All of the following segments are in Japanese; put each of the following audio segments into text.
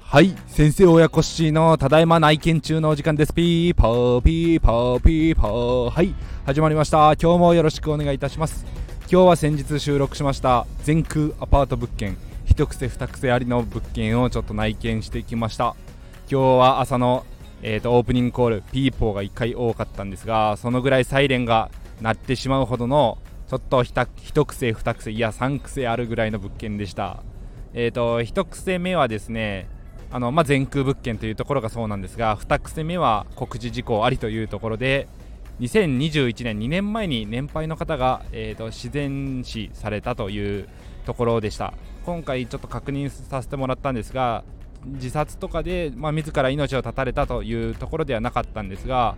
はい先生親子しのただいま内見中のお時間です。ピーパーピーパーピーパー。はい始まりました。今日もよろしくお願いいたします。今日は先日収録しました全空アパート物件。一癖二癖ありの物件をちょっと内見してきました。今日は朝の、えーと、オープニングコールピーポーが1回多かったんですがそのぐらいサイレンが鳴ってしまうほどのちょっと一癖二癖いや三癖あるぐらいの物件でした。えっ、ー、と一癖目はですねあの、まあ、全空物件というところがそうなんですが2癖目は告示事項ありというところで2021年2年前に年配の方が、えーと、自然死されたというところでした。今回ちょっと確認させてもらったんですが自殺とかで、まあ、自ら命を絶たれたというところではなかったんですが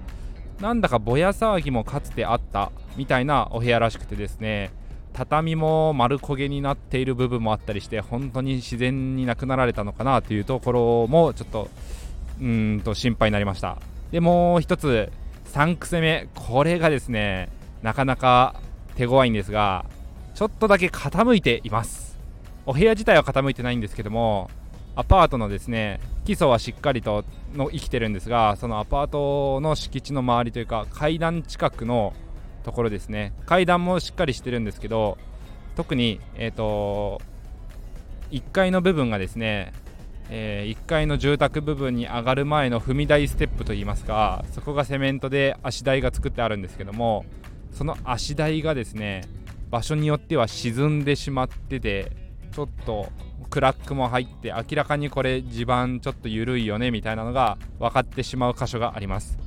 なんだかぼや騒ぎもかつてあったみたいなお部屋らしくてですね畳も丸焦げになっている部分もあったりして本当に自然に亡くなられたのかなというところもちょっとうんと心配になりました。でもう一つ3癖目これがですねなかなか手強いんですがちょっとだけ傾いています。お部屋自体は傾いてないんですけどもアパートのですね基礎はしっかりとの生きてるんですがそのアパートの敷地の周りというか階段近くのところですね。階段もしっかりしてるんですけど特にえっ、ー、と1階の部分がですね、えー、1階の住宅部分に上がる前の踏み台ステップといいますかそこがセメントで足台が作ってあるんですけどもその足台がですね場所によっては沈んでしまっててちょっとクラックも入って明らかにこれ地盤ちょっと緩いよねみたいなのが分かってしまう箇所があります。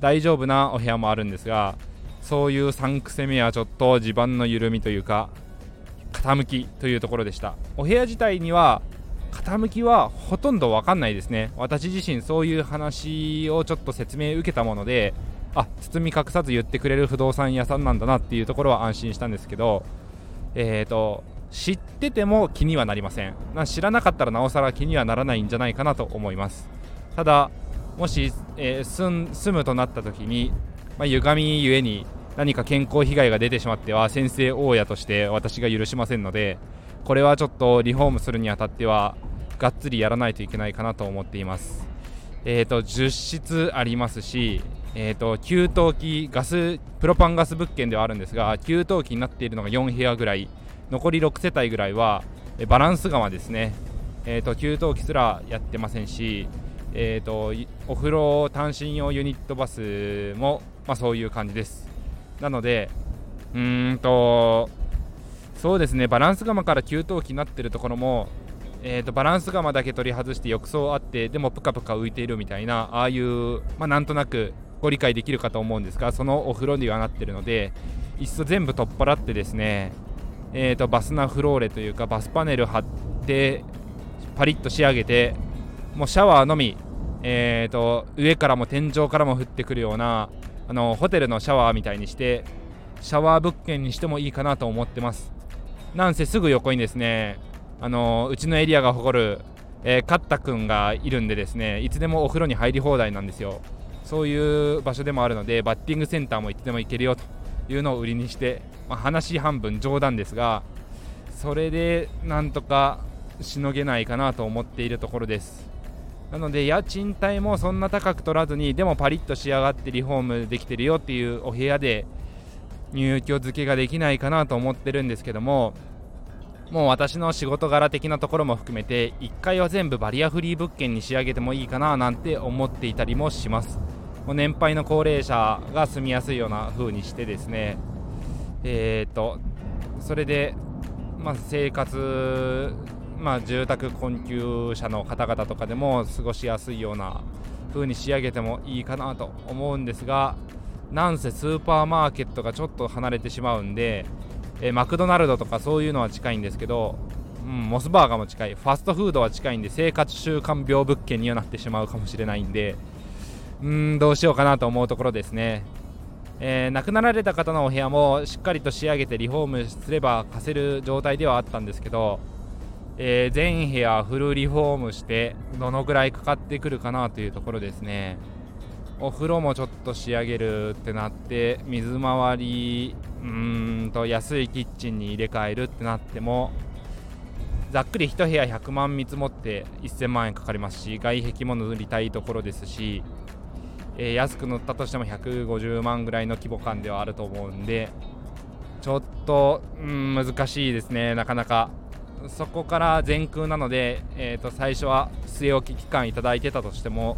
大丈夫なお部屋もあるんですがそういう3癖目はちょっと地盤の緩みというか傾きというところでした。お部屋自体には傾きはほとんど分かんないですね。私自身そういう話をちょっと説明受けたものであ包み隠さず言ってくれる不動産屋さんなんだなっていうところは安心したんですけどえっ、ー、と知ってても気にはなりません。知らなかったらなおさら気にはならないんじゃないかなと思います。ただもし、えー、住むとなった時にまあ、歪みゆえに何か健康被害が出てしまっては先生大家として私が許しませんのでこれはちょっとリフォームするにあたってはがっつりやらないといけないかなと思っています。えっ、ー、と10室ありますしえーと、給湯器ガスプロパンガス物件ではあるんですが給湯器になっているのが4部屋ぐらい。残り6世帯ぐらいはバランス釜ですね、えーと給湯器すらやってませんしえーと、お風呂単身用ユニットバスも、まあ、そういう感じです。なのでうーんとそうですね。バランス釜から給湯器になってるところも、えーと、バランス釜だけ取り外して浴槽あってでもプカプカ浮いているみたいなああいう、まあ、なんとなくご理解できるかと思うんですがそのお風呂にはなってるのでいっそ全部取っ払ってですねえーとバスナフローレというかバスパネル貼ってパリッと仕上げてもうシャワーのみえーと、上からも天井からも降ってくるようなあのホテルのシャワーみたいにしてシャワー物件にしてもいいかなと思ってます。なんせすぐ横にですねあのうちのエリアが誇る、えー、カッタ君がいるんでですねいつでもお風呂に入り放題なんですよ。そういう場所でもあるのでバッティングセンターもいつでも行けるよと。いうのを売りにして、まあ、話半分冗談ですがそれでなんとかしのげないかなと思っているところです。なので家賃帯もそんな高く取らずにでもパリッと仕上がってリフォームできてるよっていうお部屋で入居付けができないかなと思ってるんですけどももう私の仕事柄的なところも含めて1階は全部バリアフリー物件に仕上げてもいいかななんて思っていたりもします。年配の高齢者が住みやすいような風にしてですねえー、とそれで、まあ、生活まあ、住宅困窮者の方々とかでも過ごしやすいような風に仕上げてもいいかなと思うんですがなんせスーパーマーケットがちょっと離れてしまうんで、えマクドナルドとかそういうのは近いんですけど、うん、モスバーガーも近い。ファストフードは近いんで生活習慣病物件にはなってしまうかもしれないんでうんどうしようかなと思うところですね。えー、亡くなられた方のお部屋もしっかりと仕上げてリフォームすれば貸せる状態ではあったんですけどえー、全部屋フルリフォームしてどのぐらいかかってくるかなというところですねお風呂もちょっと仕上げるってなって水回りうーんと安いキッチンに入れ替えるってなってもざっくり1部屋100万見積もって1000万円かかりますし外壁も塗りたいところですし、えー、安く塗ったとしても150万ぐらいの規模感ではあると思うんでちょっと、うん、難しいですね。なかなか。そこから全空なので、えー、と最初は据え置き期間いただいてたとしても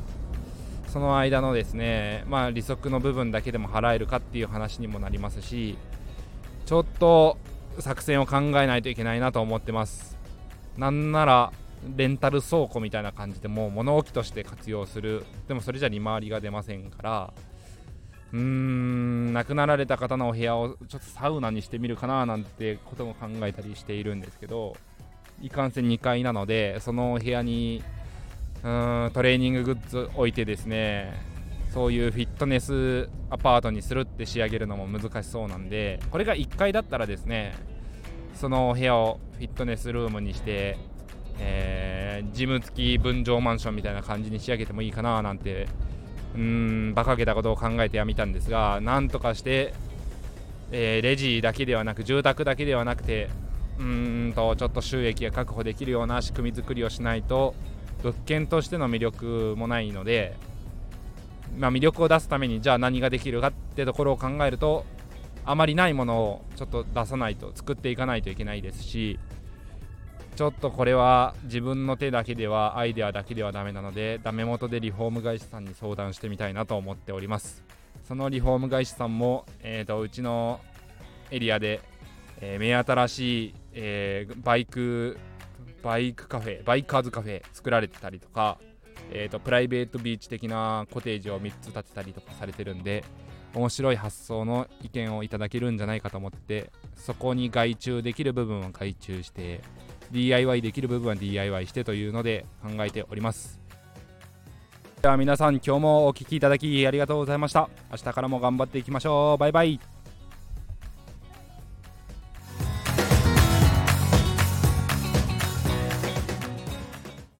その間のですね、まあ、利息の部分だけでも払えるかっていう話にもなりますしちょっと作戦を考えないといけないなと思ってます。なんならレンタル倉庫みたいな感じでもう物置として活用する。でもそれじゃ利回りが出ませんから。うーん亡くなられた方のお部屋をちょっとサウナにしてみるかななんてことも考えたりしているんですけど。いかんせん2階なのでそのお部屋にうんトレーニンググッズ置いてですねそういうフィットネスアパートにするって仕上げるのも難しそうなんでこれが1階だったらですねそのお部屋をフィットネスルームにして、えー、ジム付き分譲マンションみたいな感じに仕上げてもいいかななんてうーん馬鹿げたことを考えてやめたんですがなんとかして、えー、レジだけではなく住宅だけではなくてうーんとちょっと収益が確保できるような仕組み作りをしないと物件としての魅力もないので、まあ、魅力を出すためにじゃあ何ができるかってところを考えるとあまりないものをちょっと出さないと作っていかないといけないですしちょっとこれは自分の手だけではアイデアだけではダメなのでダメ元でリフォーム会社さんに相談してみたいなと思っております。そのリフォーム会社さんも、えーと、うちのエリアで、えー、目新しい、えー、バイクバイクカフェバイカーズカフェ作られてたりとか、えーと、プライベートビーチ的なコテージを3つ建てたりとかされてるんで面白い発想の意見をいただけるんじゃないかと思ってそこに外注できる部分は外注して DIY できる部分は DIY してというので考えております。では皆さん今日もお聴きいただきありがとうございました。明日からも頑張っていきましょう。バイバイ。